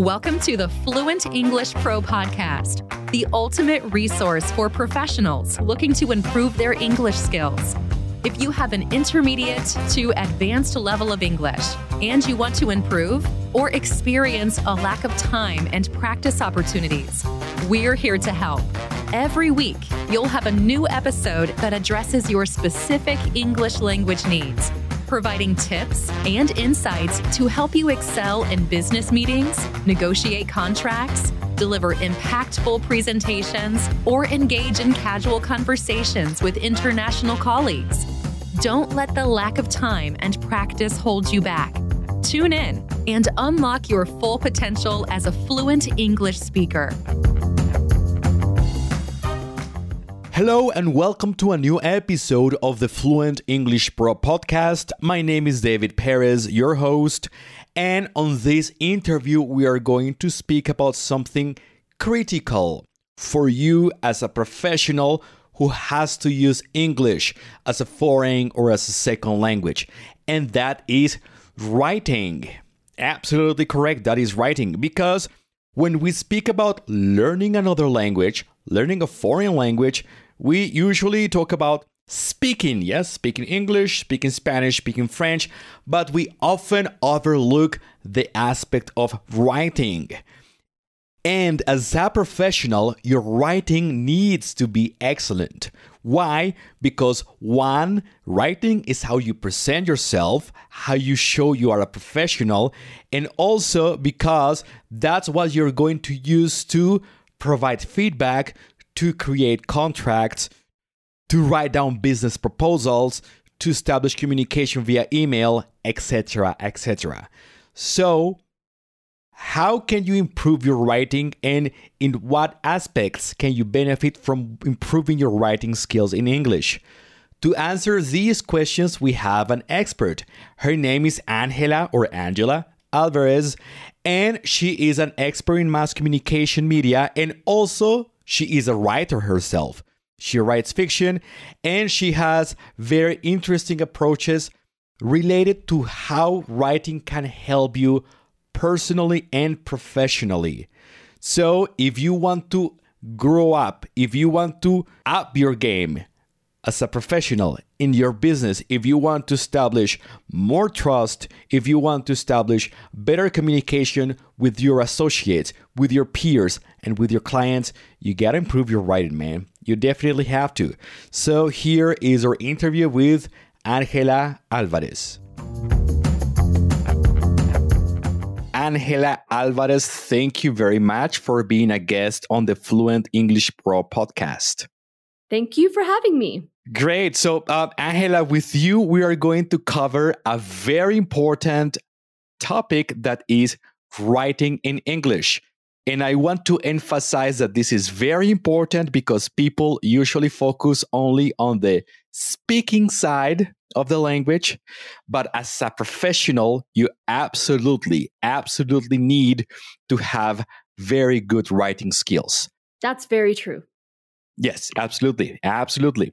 Welcome to the Fluent English Pro Podcast, the ultimate resource for professionals looking to improve their English skills. If you have an intermediate to advanced level of English and you want to improve or experience a lack of time and practice opportunities, we're here to help. Every week, you'll have a new episode that addresses your specific English language needs providing tips and insights to help you excel in business meetings, negotiate contracts, deliver impactful presentations, or engage in casual conversations with international colleagues. Don't let the lack of time and practice hold you back. Tune in and unlock your full potential as a fluent English speaker. Hello and welcome to a new episode of the Fluent English Pro podcast. My name is David Perez, your host, and on this interview, we are going to speak about something critical for you as a professional who has to use English as a foreign or as a second language, and that is writing. Absolutely correct, that is writing, because when we speak about learning another language, learning a foreign language, we usually talk about speaking, yes, speaking English, speaking Spanish, speaking French, but we often overlook the aspect of writing. And as a professional, your writing needs to be excellent. Why? Because one, writing is how you present yourself, how you show you are a professional, and also because that's what you're going to use to provide feedback to create contracts, to write down business proposals, to establish communication via email, etc., etc. So, how can you improve your writing and in what aspects can you benefit from improving your writing skills in English? To answer these questions, we have an expert. Her name is Angela or Angela Alvarez, and she is an expert in mass communication media and also she is a writer herself. She writes fiction and she has very interesting approaches related to how writing can help you personally and professionally. So, if you want to grow up, if you want to up your game, as a professional in your business, if you want to establish more trust, if you want to establish better communication with your associates, with your peers, and with your clients, you got to improve your writing, man. You definitely have to. So, here is our interview with Angela Alvarez. Angela Alvarez, thank you very much for being a guest on the Fluent English Pro podcast. Thank you for having me. Great. So, uh, Angela, with you, we are going to cover a very important topic that is writing in English. And I want to emphasize that this is very important because people usually focus only on the speaking side of the language. But as a professional, you absolutely, absolutely need to have very good writing skills. That's very true. Yes, absolutely. Absolutely.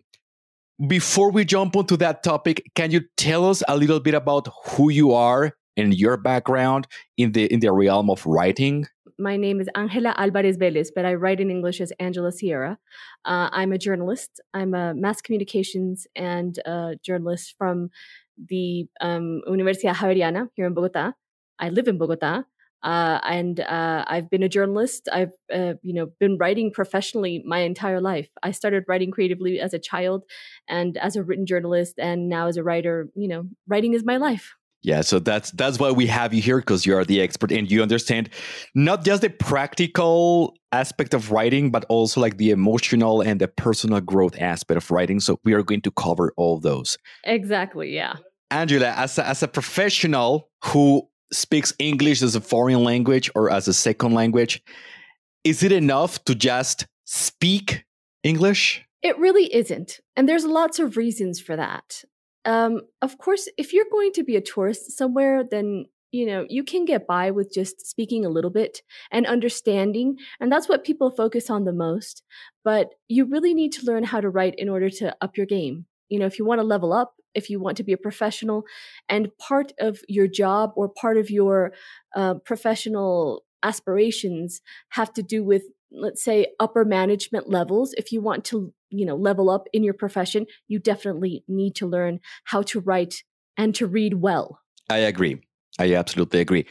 Before we jump onto that topic, can you tell us a little bit about who you are and your background in the in the realm of writing? My name is Angela Alvarez Velez, but I write in English as Angela Sierra. Uh, I'm a journalist. I'm a mass communications and journalist from the um, Universidad Javeriana here in Bogota. I live in Bogota. Uh, and uh, I've been a journalist. I've uh, you know been writing professionally my entire life. I started writing creatively as a child, and as a written journalist, and now as a writer. You know, writing is my life. Yeah, so that's that's why we have you here because you are the expert and you understand not just the practical aspect of writing, but also like the emotional and the personal growth aspect of writing. So we are going to cover all those. Exactly. Yeah. Angela, as a, as a professional who speaks English as a foreign language or as a second language, is it enough to just speak English? It really isn't. And there's lots of reasons for that. Um, of course, if you're going to be a tourist somewhere, then you know you can get by with just speaking a little bit and understanding and that's what people focus on the most but you really need to learn how to write in order to up your game you know if you want to level up if you want to be a professional and part of your job or part of your uh, professional aspirations have to do with let's say upper management levels. If you want to you know level up in your profession you definitely need to learn how to write and to read well. I agree. I absolutely agree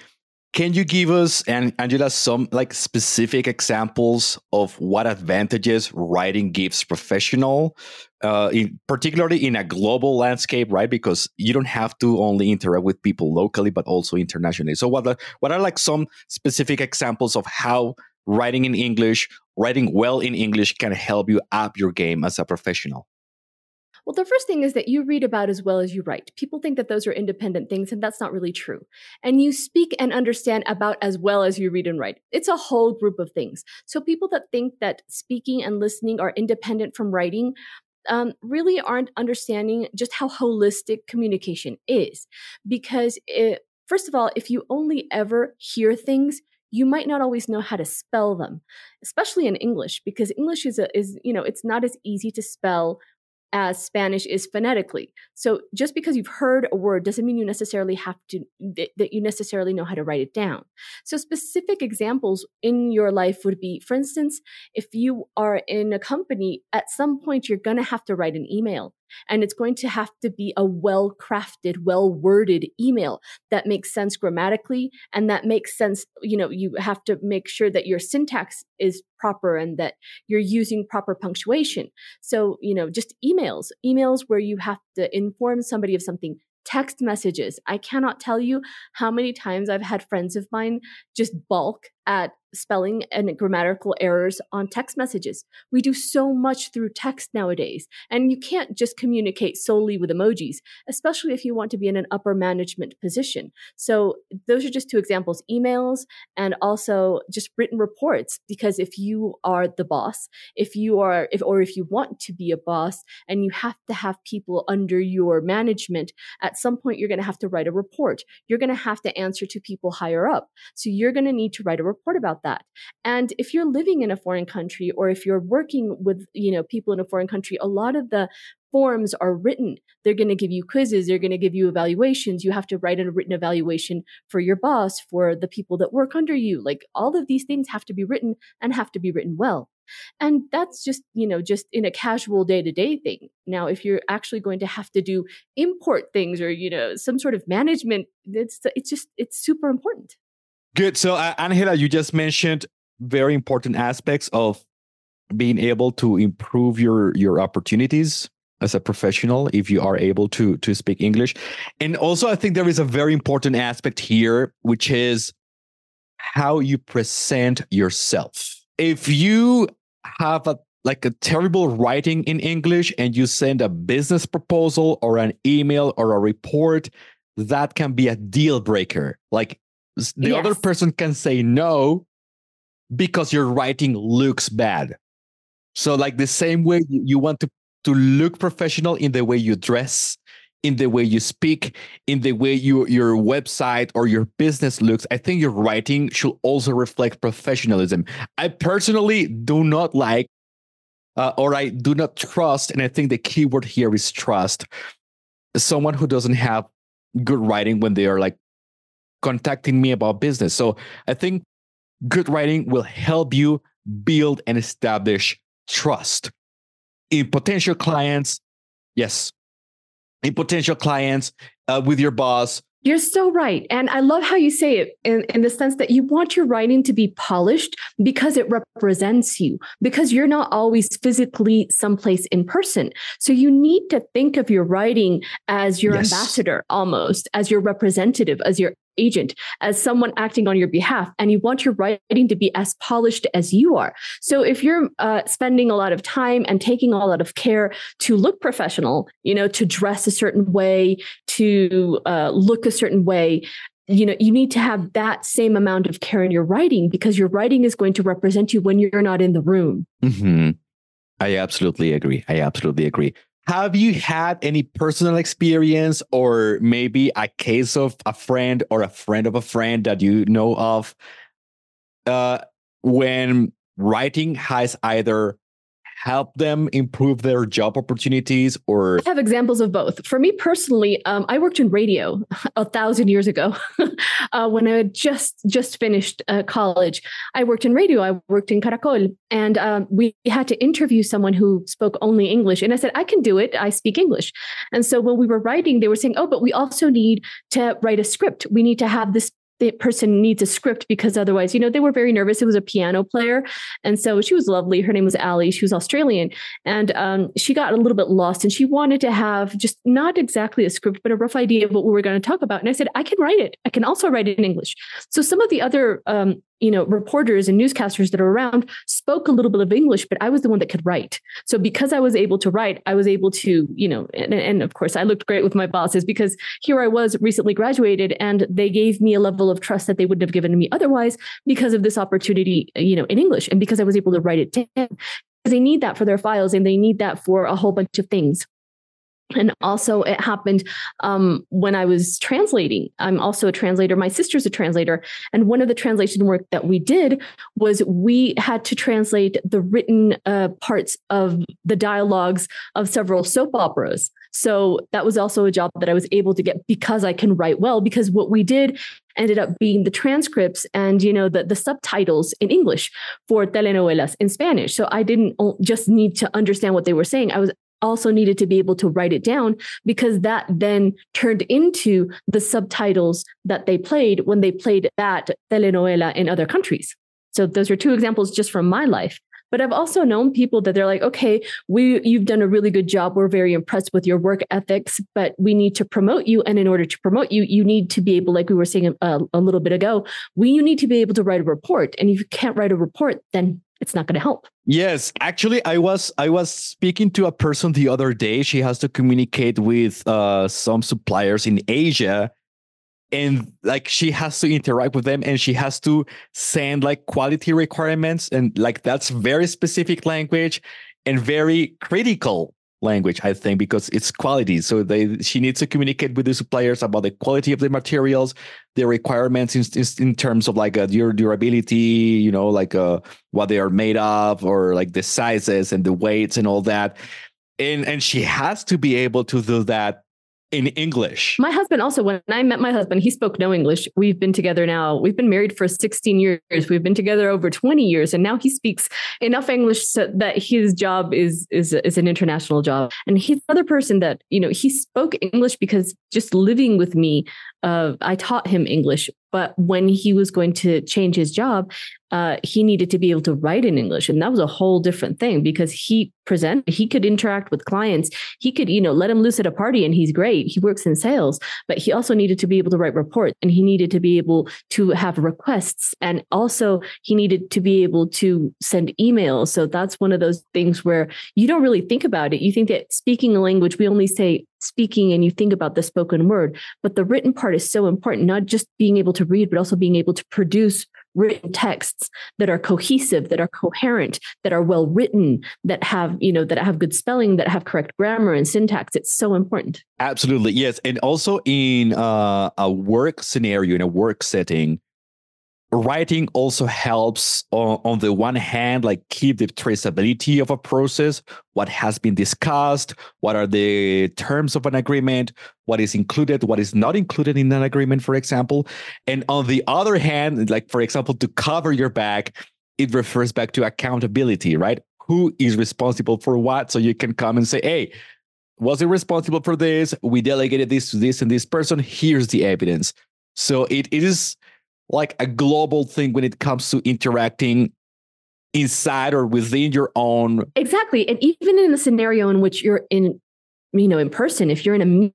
can you give us and Angela some like specific examples of what advantages writing gives professional, uh, in, particularly in a global landscape, right? Because you don't have to only interact with people locally, but also internationally. So, what what are like some specific examples of how writing in English, writing well in English, can help you up your game as a professional? Well, the first thing is that you read about as well as you write. People think that those are independent things, and that's not really true. And you speak and understand about as well as you read and write. It's a whole group of things. So people that think that speaking and listening are independent from writing, um, really aren't understanding just how holistic communication is. Because it, first of all, if you only ever hear things, you might not always know how to spell them, especially in English, because English is a, is you know it's not as easy to spell as Spanish is phonetically. So just because you've heard a word doesn't mean you necessarily have to that you necessarily know how to write it down. So specific examples in your life would be for instance, if you are in a company at some point you're going to have to write an email and it's going to have to be a well crafted, well worded email that makes sense grammatically and that makes sense. You know, you have to make sure that your syntax is proper and that you're using proper punctuation. So, you know, just emails, emails where you have to inform somebody of something text messages. I cannot tell you how many times I've had friends of mine just balk at spelling and grammatical errors on text messages. We do so much through text nowadays, and you can't just communicate solely with emojis, especially if you want to be in an upper management position. So, those are just two examples emails and also just written reports. Because if you are the boss, if you are, if, or if you want to be a boss and you have to have people under your management, at some point you're going to have to write a report. You're going to have to answer to people higher up. So, you're going to need to write a report about that. And if you're living in a foreign country or if you're working with, you know, people in a foreign country, a lot of the forms are written. They're going to give you quizzes, they're going to give you evaluations. You have to write a written evaluation for your boss, for the people that work under you. Like all of these things have to be written and have to be written well. And that's just, you know, just in a casual day to day thing. Now, if you're actually going to have to do import things or, you know, some sort of management, it's, it's just, it's super important. Good. So, uh, Angela, you just mentioned very important aspects of being able to improve your your opportunities as a professional if you are able to to speak English. And also, I think there is a very important aspect here, which is how you present yourself. If you have a like a terrible writing in English and you send a business proposal or an email or a report, that can be a deal breaker. Like the yes. other person can say no because your writing looks bad. So, like the same way you want to, to look professional in the way you dress, in the way you speak, in the way you, your website or your business looks, I think your writing should also reflect professionalism. I personally do not like, uh, or I do not trust, and I think the key word here is trust, someone who doesn't have good writing when they are like contacting me about business. So I think good writing will help you build and establish trust in potential clients. Yes, in potential clients uh, with your boss. You're so right. And I love how you say it in, in the sense that you want your writing to be polished because it represents you, because you're not always physically someplace in person. So you need to think of your writing as your yes. ambassador almost, as your representative, as your agent, as someone acting on your behalf, and you want your writing to be as polished as you are. So if you're uh, spending a lot of time and taking a lot of care to look professional, you know, to dress a certain way, to uh, look a certain way, you know you need to have that same amount of care in your writing because your writing is going to represent you when you're not in the room mm-hmm. i absolutely agree i absolutely agree have you had any personal experience or maybe a case of a friend or a friend of a friend that you know of uh, when writing has either help them improve their job opportunities or I have examples of both. For me personally um, i worked in radio a thousand years ago uh, when i had just just finished uh, college. I worked in radio i worked in caracol and um, we had to interview someone who spoke only english and i said i can do it i speak english. And so when we were writing they were saying oh but we also need to write a script. We need to have this the person needs a script because otherwise, you know, they were very nervous. It was a piano player. And so she was lovely. Her name was Ali. She was Australian. And um, she got a little bit lost and she wanted to have just not exactly a script, but a rough idea of what we were going to talk about. And I said, I can write it. I can also write it in English. So some of the other um, you know reporters and newscasters that are around spoke a little bit of english but i was the one that could write so because i was able to write i was able to you know and, and, of course i looked great with my bosses because here i was recently graduated and they gave me a level of trust that they wouldn't have given to me otherwise because of this opportunity you know in english and because i was able to write it down. Because they need that for their files and they need that for a whole bunch of things and also it happened um, when i was translating. I'm also a translator. My sister's a translator. And one of the translation work that we did was we had to translate the written uh, parts of the dialogues of several soap operas. So that was also a job that i was able to get because i can write well because what we did ended up being the transcripts and you know the, the subtitles in english for telenovelas in spanish. So i didn't just need to understand what they were saying. I was also needed to be able to write it down because that then turned into the subtitles that they played when they played that telenovela in other countries. So those are two examples just from my life. But I've also known people that they're like, okay, we you've done a really good job. We're very impressed with your work ethics, but we need to promote you. And in order to promote you, you need to be able, like we were saying a, a little bit ago, we you need to be able to write a report. And if you can't write a report, then it's not going to help. Yes actually i was i was speaking to a person the other day. She has to communicate with uh, some suppliers in asia and like she has to interact with them and she has to send like quality requirements and like that's very specific language and very critical language i think because it's quality. So they she needs to communicate with the suppliers about the quality of the materials the requirements in, in, terms of like uh, your durability you know like uh, what they are made of or like the sizes and the weights and all that. And and she has to be able to do that in English. My husband also, when I met my husband, he spoke no English. We've been together now. We've been married for 16 years. We've been together over 20 years, and now he speaks enough English so that his job is is is an international job. And he's another person that you know he spoke English because just living with me, uh, I taught him English. But when he was going to change his job, uh, he needed to be able to write in English. And that was a whole different thing because he present, he could interact with clients. He could, you know, let him loose at a party and he's great. He works in sales, but he also needed to be able to write reports and he needed to be able to have requests. And also he needed to be able to send emails. So that's one of those things where you don't really think about it. You think that speaking a language, we only say speaking and you think about the spoken word, but the written part is so important, not just being able to read, but also being able to produce written texts that are cohesive that are coherent that are well written that have you know that have good spelling that have correct grammar and syntax. It's so important. Absolutely yes. And also in uh, a work scenario in a work setting writing also helps on, on, the one hand like keep the traceability of a process what has been discussed what are the terms of an agreement what is included what is not included in an agreement for example. And on the other hand like for example to cover your back it refers back to accountability right? Who is responsible for what? So you can come and say hey was it responsible for this? We delegated this to this and this person. Here's the evidence. So it, it is like a global thing when it comes to interacting inside or within your own exactly and even in a scenario in which you're in you know in person if you're in a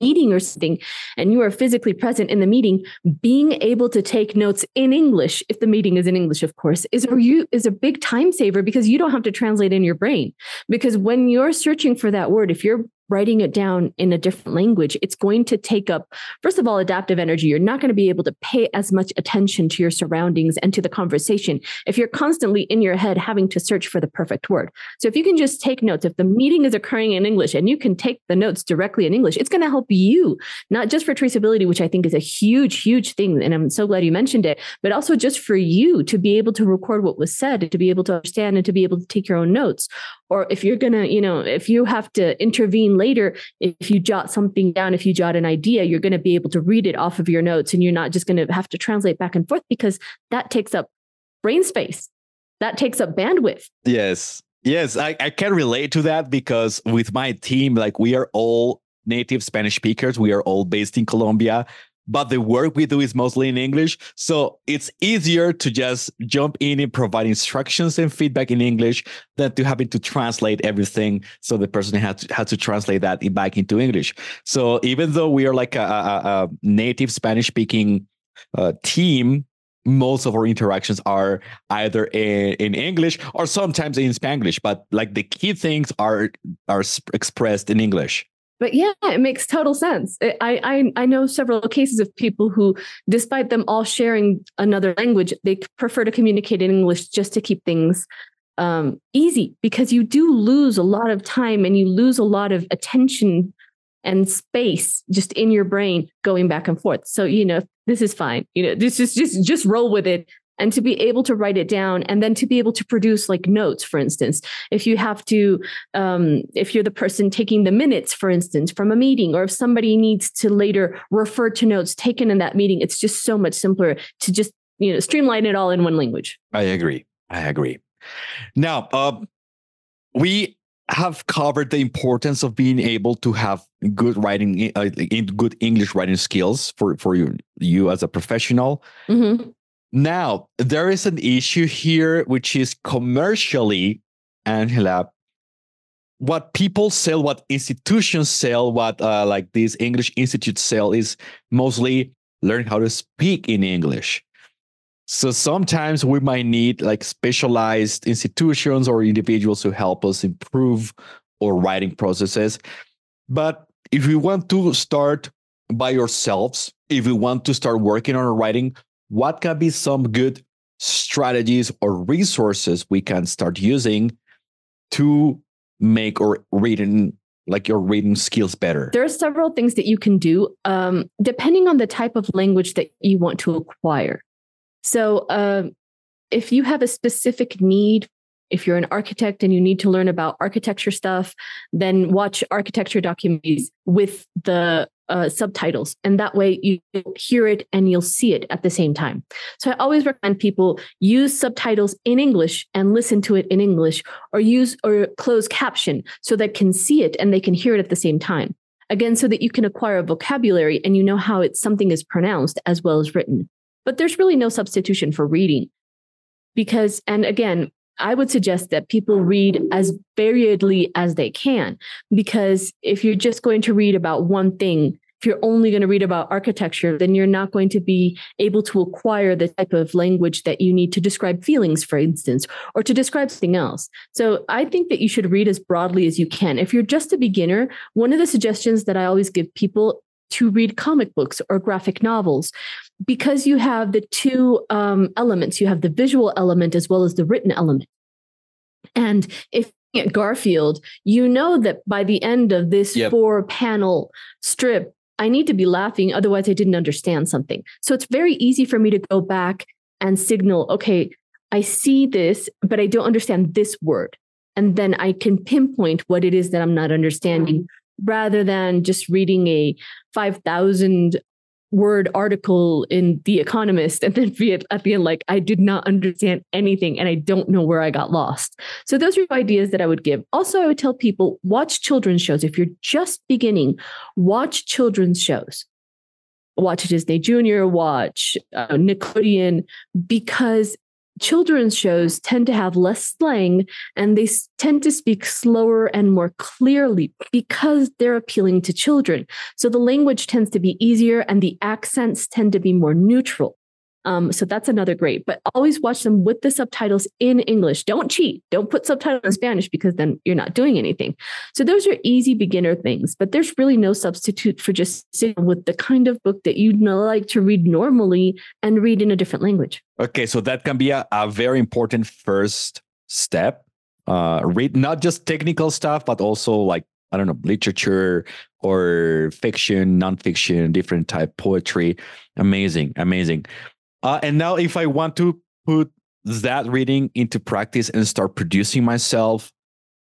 meeting or something and you are physically present in the meeting being able to take notes in english if the meeting is in english of course is a you is a big time saver because you don't have to translate in your brain. Because when you're searching for that word if you're writing it down in a different language, it's going to take up, first of all, adaptive energy. You're not going to be able to pay as much attention to your surroundings and to the conversation if you're constantly in your head having to search for the perfect word. So if you can just take notes, if the meeting is occurring in English and you can take the notes directly in English, it's going to help you, not just for traceability, which I think is a huge, huge thing. And I'm so glad you mentioned it, but also just for you to be able to record what was said, to be able to understand and to be able to take your own notes. Or if you're going to, you know, if you have to intervene later, if you jot something down, if you jot an idea, you're going to be able to read it off of your notes and you're not just going to have to translate back and forth because that takes up brain space. That takes up bandwidth. Yes. Yes, I, I can relate to that because with my team, like we are all native Spanish speakers. We are all based in Colombia but the work we do is mostly in English. So it's easier to just jump in and provide instructions and feedback in English than to having to translate everything. So the person had to, had to translate that back into English. So even though we are like a, a, a native Spanish speaking uh, team, most of our interactions are either in, in English or sometimes in Spanglish, but like the key things are are expressed in English but yeah, it makes total sense. I, I I know several cases of people who, despite them all sharing another language, they prefer to communicate in English just to keep things um, easy because you do lose a lot of time and you lose a lot of attention and space just in your brain going back and forth. So you know this is fine. You know this is just just roll with it and to be able to write it down and then to be able to produce like notes for instance. If you have to um, if you're the person taking the minutes for instance from a meeting or if somebody needs to later refer to notes taken in that meeting it's just so much simpler to just you know streamline it all in one language. I agree. I agree. Now uh, we have covered the importance of being able to have good writing uh, good english writing skills for for you, you as a professional. Mm-hmm. Now, there is an issue here, which is commercially, Angela, what people sell, what institutions sell, what uh, like these English institutes sell is mostly learn how to speak in English. So sometimes we might need like specialized institutions or individuals to help us improve our writing processes. But if we want to start by ourselves, if we want to start working on writing, what can be some good strategies or resources we can start using to make or reading like your reading skills better? There are several things that you can do um, depending on the type of language that you want to acquire. So uh, if you have a specific need if you're an architect and you need to learn about architecture stuff then watch architecture documentaries with the uh, subtitles, and that way you hear it and you'll see it at the same time. So I always recommend people use subtitles in English and listen to it in English, or use or close caption so they can see it and they can hear it at the same time. Again, so that you can acquire a vocabulary and you know how it's something is pronounced as well as written. But there's really no substitution for reading because, and again, I would suggest that people read as variedly as they can, because if you're just going to read about one thing, if you're only going to read about architecture, then you're not going to be able to acquire the type of language that you need to describe feelings, for instance, or to describe something else. So I think that you should read as broadly as you can. If you're just a beginner, one of the suggestions that I always give people to read comic books or graphic novels. Because you have the two um, elements you have the visual element as well as the written element. And if at garfield you know that by the end of this yep. four panel strip i need to be laughing otherwise i didn't understand something. So it's very easy for me to go back and signal okay i see this but i don't understand this word. And then i can pinpoint what it is that i'm not understanding rather than just reading a 5000 word article in The Economist and then be at the end like, I did not understand anything and I don't know where I got lost. So those are ideas that I would give. Also, I would tell people watch children's shows. If you're just beginning, watch children's shows. Watch Disney Junior, watch uh, Nickelodeon, because children's shows tend to have less slang and they tend to speak slower and more clearly because they're appealing to children. So the language tends to be easier and the accents tend to be more neutral. Um, so that's another great, but always watch them with the subtitles in English. Don't cheat. Don't put subtitles in Spanish because then you're not doing anything. So those are easy beginner things, but there's really no substitute for just sitting with the kind of book that you'd like to read normally and read in a different language. Okay, so that can be a, a very important first step. Uh, read not just technical stuff, but also like I don't know, literature or fiction, nonfiction, different type poetry. Amazing, amazing. Uh, and now, if I want to put that reading into practice and start producing myself,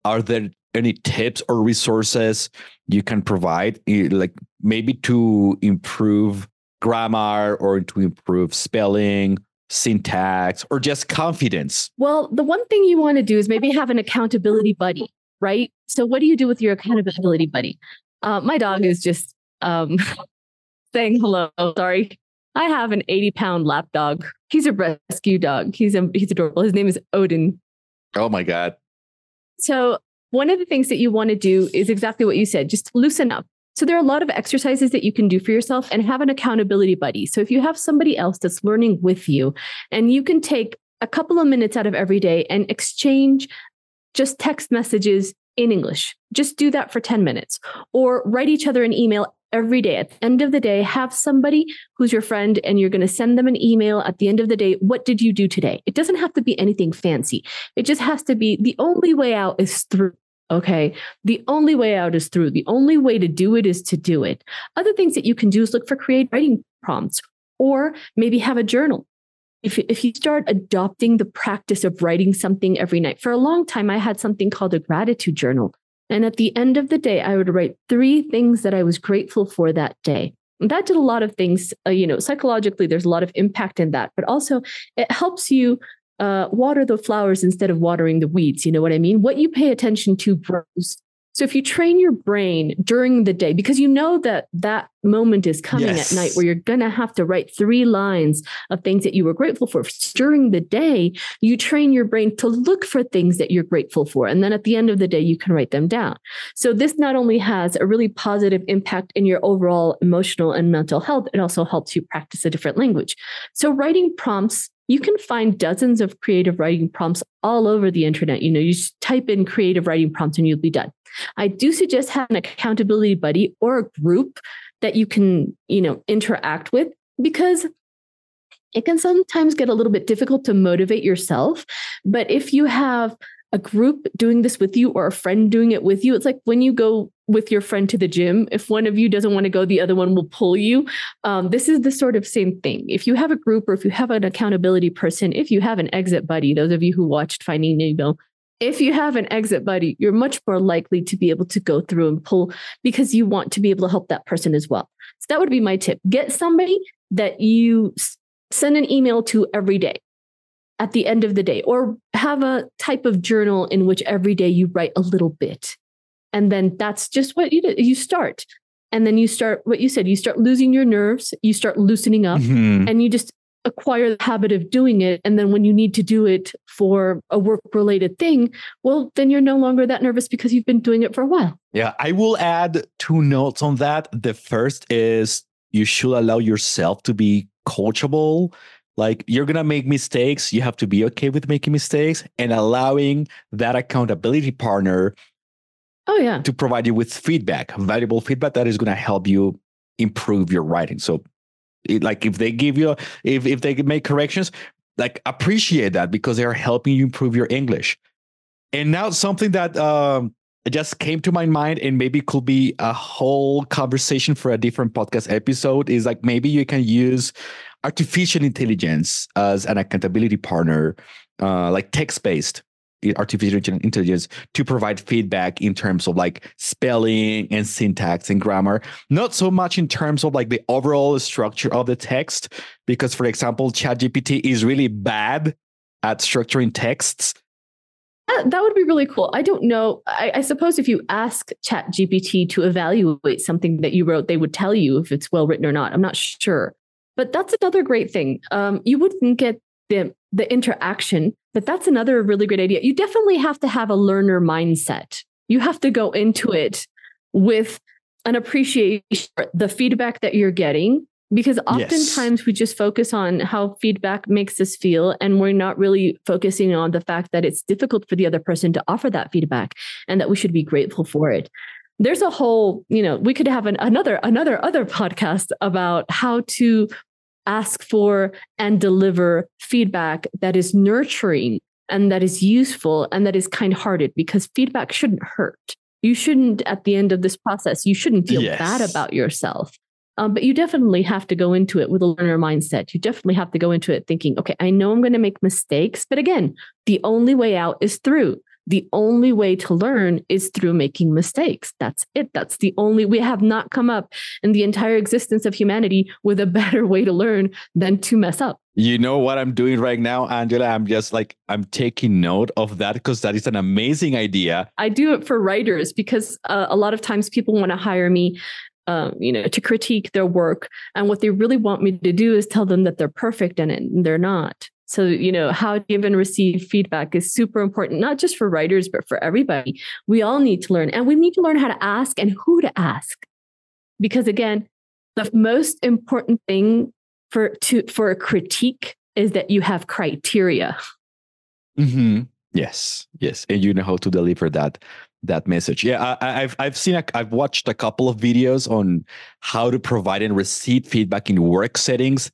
are there any tips or resources you can provide, like maybe to improve grammar or to improve spelling, syntax, or just confidence? Well, the one thing you want to do is maybe have an accountability buddy, right? So, what do you do with your accountability buddy? Uh, my dog is just um, saying hello. Sorry. I have an 80 pound lap dog. He's a rescue dog. He's a, he's adorable. His name is Odin. Oh my God. So one of the things that you want to do is exactly what you said, just loosen up. So there are a lot of exercises that you can do for yourself and have an accountability buddy. So if you have somebody else that's learning with you and you can take a couple of minutes out of every day and exchange just text messages in English. Just do that for 10 minutes or write each other an email every day. At the end of the day, have somebody who's your friend and you're going to send them an email at the end of the day. What did you do today? It doesn't have to be anything fancy. It just has to be the only way out is through. Okay. The only way out is through. The only way to do it is to do it. Other things that you can do is look for creative writing prompts or maybe have a journal. If, if you start adopting the practice of writing something every night, for a long time, I had something called a gratitude journal. And at the end of the day, I would write three things that I was grateful for that day. And that did a lot of things, uh, you know, psychologically, there's a lot of impact in that, but also it helps you uh, water the flowers instead of watering the weeds. You know what I mean? What you pay attention to grows. So if you train your brain during the day, because you know that that moment is coming yes. at night where you're going to have to write three lines of things that you were grateful for during the day, you train your brain to look for things that you're grateful for. And then at the end of the day, you can write them down. So this not only has a really positive impact in your overall emotional and mental health, it also helps you practice a different language. So writing prompts you can find dozens of creative writing prompts all over the internet. You know, you just type in creative writing prompts and you'll be done. I do suggest having an accountability buddy or a group that you can, you know, interact with because it can sometimes get a little bit difficult to motivate yourself. But if you have a group doing this with you or a friend doing it with you, it's like when you go with your friend to the gym. If one of you doesn't want to go, the other one will pull you. Um, this is the sort of same thing. If you have a group or if you have an accountability person, if you have an exit buddy, those of you who watched Finding Nemo, if you have an exit buddy, you're much more likely to be able to go through and pull because you want to be able to help that person as well. So that would be my tip. Get somebody that you send an email to every day at the end of the day, or have a type of journal in which every day you write a little bit. And then that's just what you do. You start. And then you start what you said, you start losing your nerves, you start loosening up, mm-hmm. and you just acquire the habit of doing it. And then when you need to do it for a work related thing well then you're no longer that nervous because you've been doing it for a while. Yeah i will add two notes on that. The first is you should allow yourself to be coachable. Like you're gonna make mistakes. You have to be okay with making mistakes and allowing that accountability partner oh yeah. to provide you with feedback valuable feedback that is gonna help you improve your writing. So like if they give you if if they make corrections like appreciate that because they are helping you improve your english. And now something that um just came to my mind and maybe could be a whole conversation for a different podcast episode is like maybe you can use artificial intelligence as an accountability partner uh, like text based artificial intelligence to provide feedback in terms of like spelling and syntax and grammar not so much in terms of like the overall structure of the text because for example chatgpt is really bad at structuring texts that would be really cool. I don't know. I, I, suppose if you ask Chat GPT to evaluate something that you wrote, they would tell you if it's well written or not. I'm not sure. But that's another great thing. Um, you wouldn't get the the interaction. But that's another really great idea. You definitely have to have a learner mindset. You have to go into it with an appreciation for the feedback that you're getting because oftentimes yes. we just focus on how feedback makes us feel and we're not really focusing on the fact that it's difficult for the other person to offer that feedback and that we should be grateful for it there's a whole you know we could have an, another another other podcast about how to ask for and deliver feedback that is nurturing and that is useful and that is kind-hearted because feedback shouldn't hurt you shouldn't at the end of this process you shouldn't feel yes. bad about yourself um, but you definitely have to go into it with a learner mindset. You definitely have to go into it thinking, okay, I know I'm going to make mistakes, but again, the only way out is through. The only way to learn is through making mistakes. That's it. That's the only, we have not come up in the entire existence of humanity with a better way to learn than to mess up. You know what I'm doing right now, Angela? I'm just like, I'm taking note of that because that is an amazing idea. I do it for writers because uh, a lot of times people want to hire me um, you know, to critique their work. And what they really want me to do is tell them that they're perfect in it and they're not. So, you know, how to give and receive feedback is super important, not just for writers, but for everybody. We all need to learn and we need to learn how to ask and who to ask. Because again, the most important thing for to for a critique is that you have criteria. Mm-hmm. Yes, yes, and you know how to deliver that that message. Yeah, I, have I've seen I've watched a couple of videos on how to provide and receive feedback in work settings,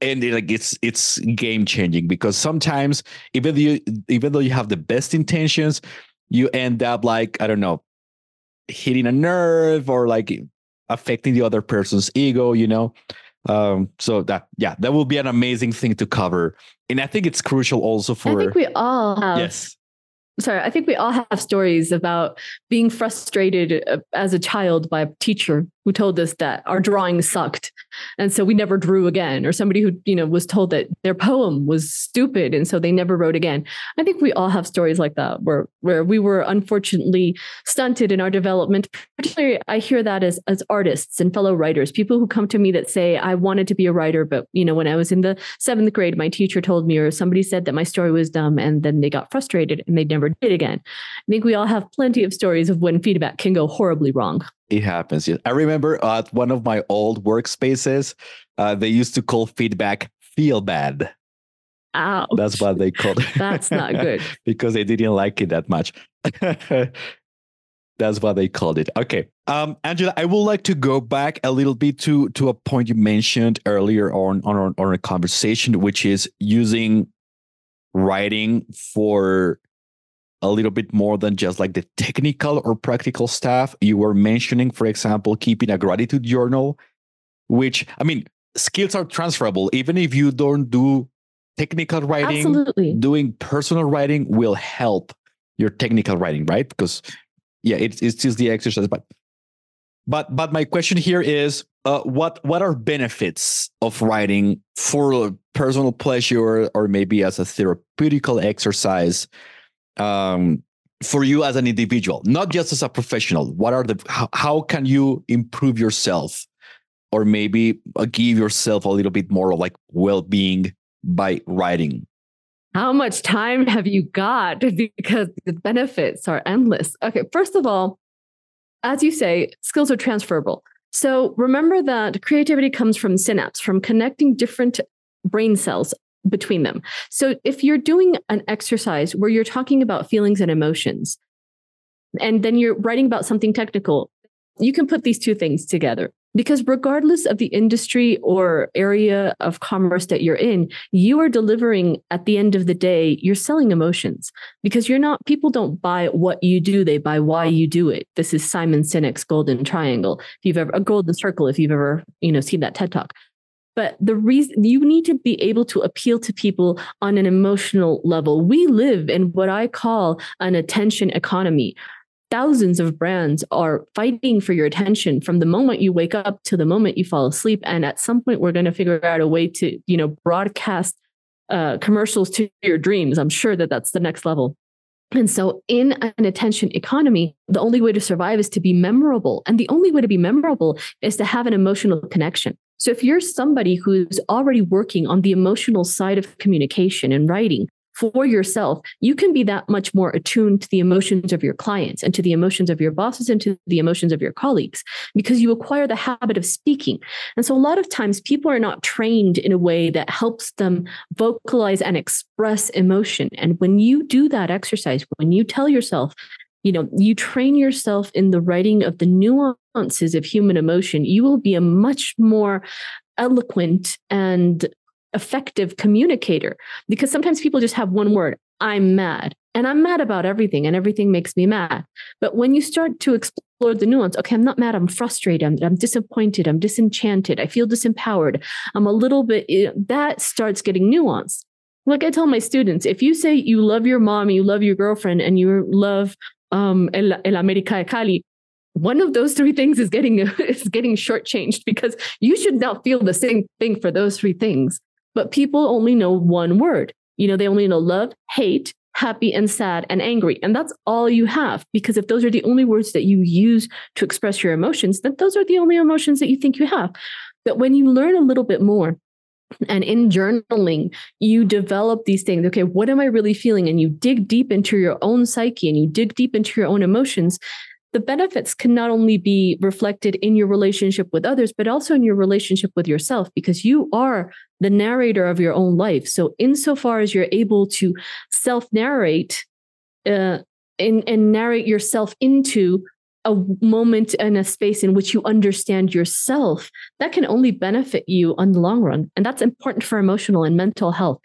and it, like it's it's game changing because sometimes even though you even though you have the best intentions, you end up like I don't know, hitting a nerve or like affecting the other person's ego. You know. Um, so that yeah, that will be an amazing thing to cover. And I think it's crucial also for I think we all have yes sorry, I think we all have stories about being frustrated uh, as a child by a teacher who told us that our drawing sucked and so we never drew again or somebody who you know was told that their poem was stupid and so they never wrote again. I think we all have stories like that where where we were unfortunately stunted in our development particularly i hear that as as artists and fellow writers people who come to me that say i wanted to be a writer but you know when i was in the 7th grade my teacher told me or somebody said that my story was dumb and then they got frustrated and they never did again. I think we all have plenty of stories of when feedback can go horribly wrong it happens. Yes. I remember at one of my old workspaces, uh, they used to call feedback feel bad. Ouch. That's what they called it. That's not good. because they didn't like it that much. That's what they called it. Okay. Um, Angela, I would like to go back a little bit to to a point you mentioned earlier on on, on a conversation, which is using writing for a little bit more than just like the technical or practical stuff. You were mentioning, for example, keeping a gratitude journal, which I mean, skills are transferable. Even if you don't do technical writing, Absolutely. doing personal writing will help your technical writing, right? Because yeah, it's it's just the exercise. But but but my question here is uh, what what are benefits of writing for personal pleasure or maybe as a therapeutical exercise um, for you as an individual, not just as a professional? What are the how, how can you improve yourself, or maybe uh, give yourself a little bit more like well being by writing? How much time have you got? Because the benefits are endless. Okay, first of all, as you say, skills are transferable. So remember that creativity comes from synapse, from connecting different brain cells between them. So if you're doing an exercise where you're talking about feelings and emotions, and then you're writing about something technical, you can put these two things together. Because regardless of the industry or area of commerce that you're in, you are delivering at the end of the day, you're selling emotions because you're not, people don't buy what you do, they buy why you do it. This is Simon Sinek's golden triangle. If you've ever, a golden circle, if you've ever, you know, seen that TED talk. But the reason you need to be able to appeal to people on an emotional level. We live in what I call an attention economy. Thousands of brands are fighting for your attention from the moment you wake up to the moment you fall asleep. And at some point, we're going to figure out a way to, you know, broadcast uh, commercials to your dreams. I'm sure that that's the next level. And so, in an attention economy, the only way to survive is to be memorable. And the only way to be memorable is to have an emotional connection. So if you're somebody who's already working on the emotional side of communication and writing for yourself, you can be that much more attuned to the emotions of your clients and to the emotions of your bosses and to the emotions of your colleagues because you acquire the habit of speaking. And so a lot of times people are not trained in a way that helps them vocalize and express emotion. And when you do that exercise, when you tell yourself, you know, you train yourself in the writing of the nuances of human emotion, you will be a much more eloquent and effective communicator because sometimes people just have one word I'm mad. And I'm mad about everything, and everything makes me mad. But when you start to explore the nuance, okay, I'm not mad, I'm frustrated, I'm, I'm disappointed, I'm disenchanted, I feel disempowered, I'm a little bit, that starts getting nuanced. Like I tell my students, if you say you love your mom, you love your girlfriend, and you love um, El, El America de Cali, one of those three things is getting is getting shortchanged because you should not feel the same thing for those three things. But people only know one word. You know, they only know love, hate, happy, and sad and angry. And that's all you have. Because if those are the only words that you use to express your emotions, then those are the only emotions that you think you have. But when you learn a little bit more, and in journaling, you develop these things. Okay, what am I really feeling? And you dig deep into your own psyche and you dig deep into your own emotions the benefits can not only be reflected in your relationship with others, but also in your relationship with yourself, because you are the narrator of your own life. So, insofar as you're able to self narrate uh, and, and narrate yourself into a moment and a space in which you understand yourself, that can only benefit you on the long run. And that's important for emotional and mental health.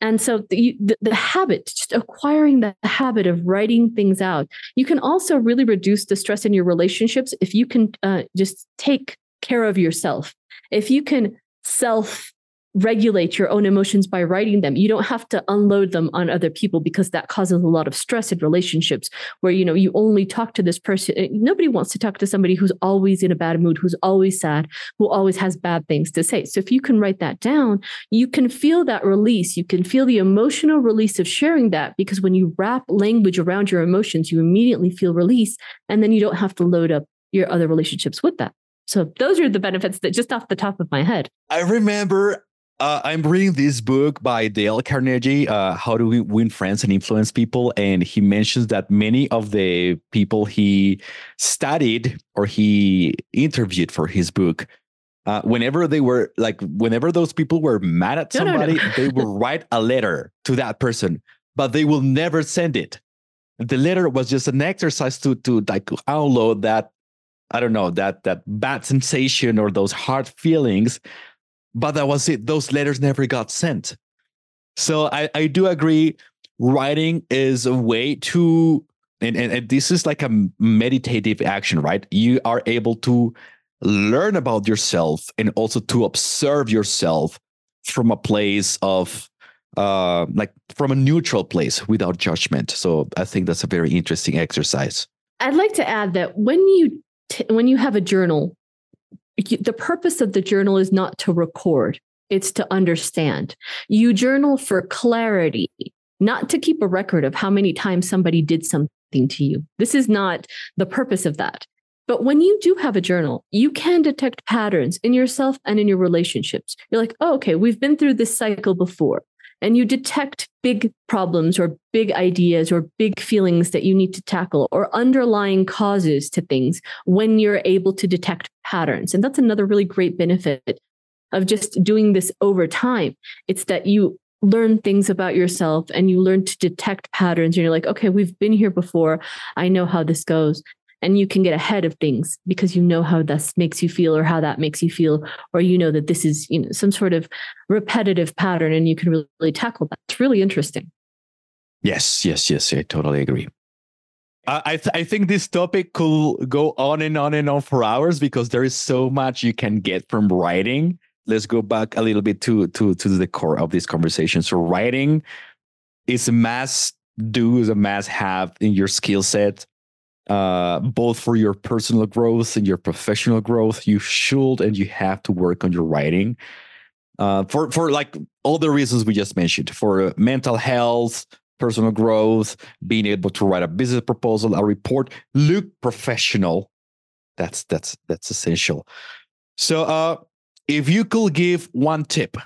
And so the, the, the habit, just acquiring the habit of writing things out, you can also really reduce the stress in your relationships if you can uh, just take care of yourself. If you can self regulate your own emotions by writing them. You don't have to unload them on other people because that causes a lot of stress in relationships where you know you only talk to this person. Eh, nobody wants to talk to somebody who's always in a bad mood, who's always sad, who always has bad things to say. So if you can write that down, you can feel that release. You can feel the emotional release of sharing that because when you wrap language around your emotions, you immediately feel release and then you don't have to load up your other relationships with that. So those are the benefits that just off the top of my head. I remember uh, I'm reading this book by Dale Carnegie, uh, How to Win Friends and Influence People. And he mentions that many of the people he studied or he interviewed for his book, uh, whenever they were like, whenever those people were mad at somebody, no, no, no. they will write a letter to that person, but they will never send it. The letter was just an exercise to to like download that I don't know that that bad sensation or those hard feelings but that was it. Those letters never got sent. So I, I do agree. Writing is a way to, and, and, and this is like a meditative action, right? You are able to learn about yourself and also to observe yourself from a place of uh like from a neutral place without judgment so i think that's a very interesting exercise i'd like to add that when you t- when you have a journal the purpose of the journal is not to record, it's to understand. You journal for clarity, not to keep a record of how many times somebody did something to you. This is not the purpose of that. But when you do have a journal, you can detect patterns in yourself and in your relationships. You're like, oh, okay, we've been through this cycle before and you detect big problems or big ideas or big feelings that you need to tackle or underlying causes to things when you're able to detect patterns. And that's another really great benefit of just doing this over time. It's that you learn things about yourself and you learn to detect patterns and you're like okay we've been here before i know how this goes and you can get ahead of things because you know how this makes you feel or how that makes you feel or you know that this is you know some sort of repetitive pattern and you can really, really tackle that it's really interesting yes yes yes i totally agree I, th- I think this topic could go on and on and on for hours because there is so much you can get from writing. Let's go back a little bit to to to the core of this conversation. So writing is a must do, is a must have in your skill set uh, both for your personal growth and your professional growth. You should and you have to work on your writing uh, for for like all the reasons we just mentioned for mental health, personal growth, being able to write a business proposal, a report, look professional. That's that's that's essential. So, uh, if you could give one tip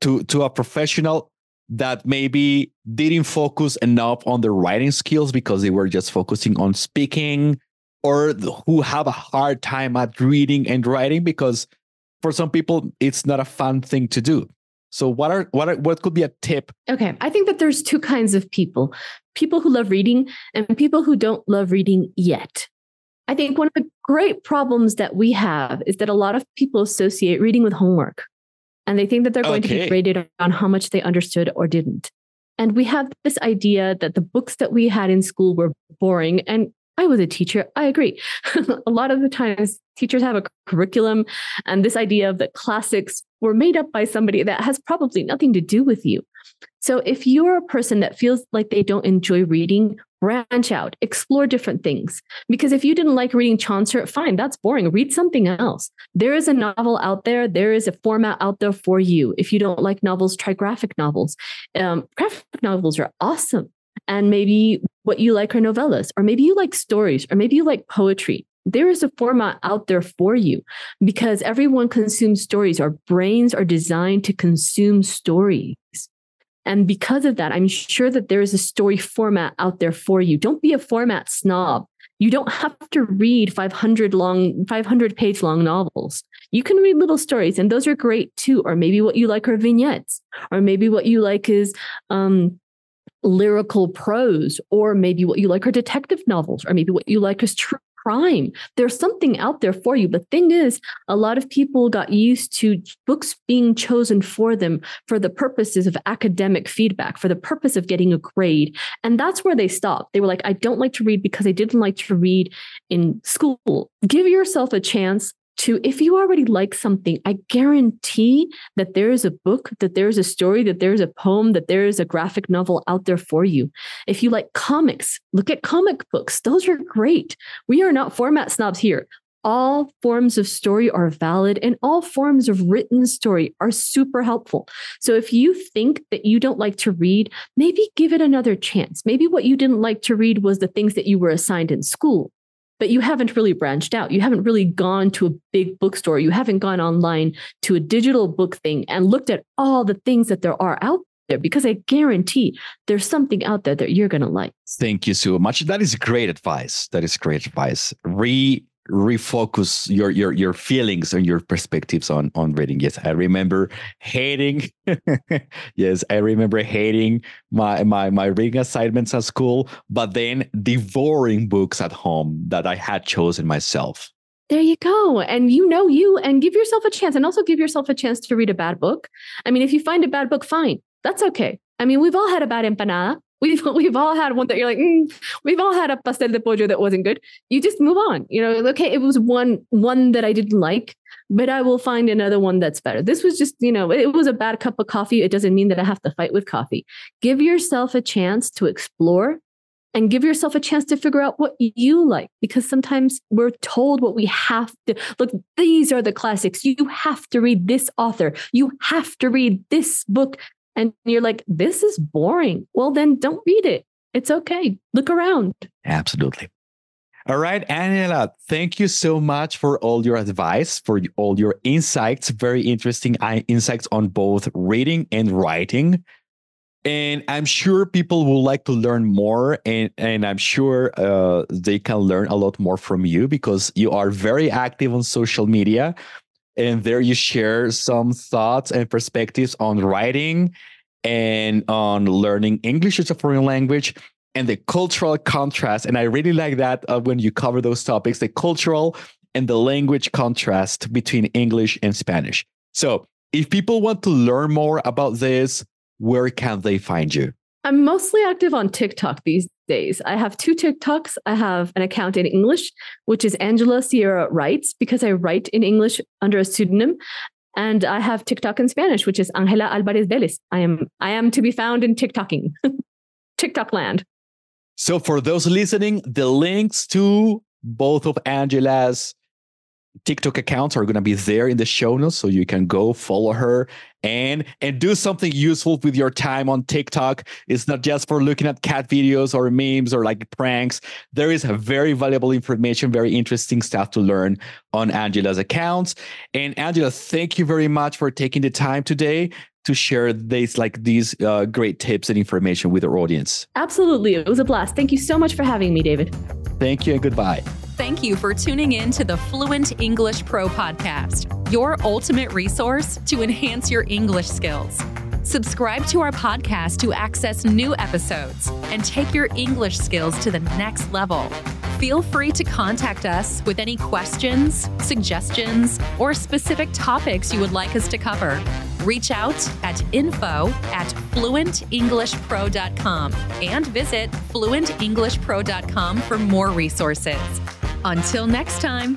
to to a professional that maybe didn't focus enough on their writing skills because they were just focusing on speaking or who have a hard time at reading and writing because for some people it's not a fun thing to do. So what are what are, what could be a tip? Okay i think that there's two kinds of people people who love reading and people who don't love reading yet. I think one of the great problems that we have is that a lot of people associate reading with homework and they think that they're going okay. to be graded on how much they understood or didn't. And we have this idea that the books that we had in school were boring. And I was a teacher. I agree. a lot of the times, teachers have a curriculum, and this idea of the classics were made up by somebody that has probably nothing to do with you. So if you're a person that feels like they don't enjoy reading, branch out, explore different things. Because if you didn't like reading Chaucer, fine, that's boring. Read something else. There is a novel out there. There is a format out there for you. If you don't like novels, try graphic novels. Um, graphic novels are awesome. And maybe what you like are novellas, or maybe you like stories, or maybe you like poetry. There is a format out there for you because everyone consumes stories. Our brains are designed to consume stories. And because of that, I'm sure that there is a story format out there for you. Don't be a format snob. You don't have to read 500 long, 500 page long novels. You can read little stories, and those are great too. Or maybe what you like are vignettes, or maybe what you like is um, lyrical prose, or maybe what you like are detective novels, or maybe what you like is true crime. There's something out there for you. The thing is, a lot of people got used to books being chosen for them for the purposes of academic feedback, for the purpose of getting a grade. And that's where they stopped. They were like, I don't like to read because I didn't like to read in school. Give yourself a chance to if you already like something, I guarantee that there is a book, that there is a story, that there is a poem, that there is a graphic novel out there for you. If you like comics, look at comic books. Those are great. We are not format snobs here. All forms of story are valid and all forms of written story are super helpful. So if you think that you don't like to read, maybe give it another chance. Maybe what you didn't like to read was the things that you were assigned in school but you haven't really branched out. You haven't really gone to a big bookstore. You haven't gone online to a digital book thing and looked at all the things that there are out there because I guarantee there's something out there that you're going to like. Thank you so much. That is great advice. That is great advice. Re refocus your your your feelings and your perspectives on on reading yes i remember hating yes i remember hating my my my reading assignments at school but then devouring books at home that i had chosen myself there you go. And you know you and give yourself a chance and also give yourself a chance to read a bad book. I mean, if you find a bad book, fine. That's okay. I mean, we've all had a bad empanada. We've we've all had one that you're like, mm. we've all had a pastel de pollo that wasn't good. You just move on. You know, okay, it was one one that I didn't like, but I will find another one that's better. This was just, you know, it was a bad cup of coffee. It doesn't mean that I have to fight with coffee. Give yourself a chance to explore and give yourself a chance to figure out what you like because sometimes we're told what we have to look these are the classics you have to read this author you have to read this book and you're like, this is boring. Well, then don't read it. It's okay. Look around. Absolutely. All right, Angela, thank you so much for all your advice, for all your insights, very interesting insights on both reading and writing. And I'm sure people will like to learn more, and, and I'm sure uh, they can learn a lot more from you because you are very active on social media and there you share some thoughts and perspectives on writing and on learning English as a foreign language and the cultural contrast. And I really like that uh, when you cover those topics, the cultural and the language contrast between English and Spanish. So, if people want to learn more about this, where can they find you? I'm mostly active on TikTok these days. I have two TikToks. I have an account in English, which is Angela Sierra Writes, because I write in English under a pseudonym. And I have TikTok in Spanish, which is Angela Alvarez Vélez. I am I am to be found in TikToking, TikTok land. So for those listening, the links to both of Angela's TikTok accounts are going to be there in the show notes, so you can go follow her and and do something useful with your time on TikTok. It's not just for looking at cat videos or memes or like pranks. There is very valuable information, very interesting stuff to learn on Angela's accounts. And Angela, thank you very much for taking the time today to share these like these uh, great tips and information with our audience. Absolutely, it was a blast. Thank you so much for having me, David. Thank you and goodbye. Thank you for tuning in to the Fluent English Pro podcast, your ultimate resource to enhance your English skills. Subscribe to our podcast to access new episodes and take your English skills to the next level. Feel free to contact us with any questions, suggestions, or specific topics you would like us to cover. Reach out at info at fluentenglishpro.com and visit fluentenglishpro.com for more resources. Until next time.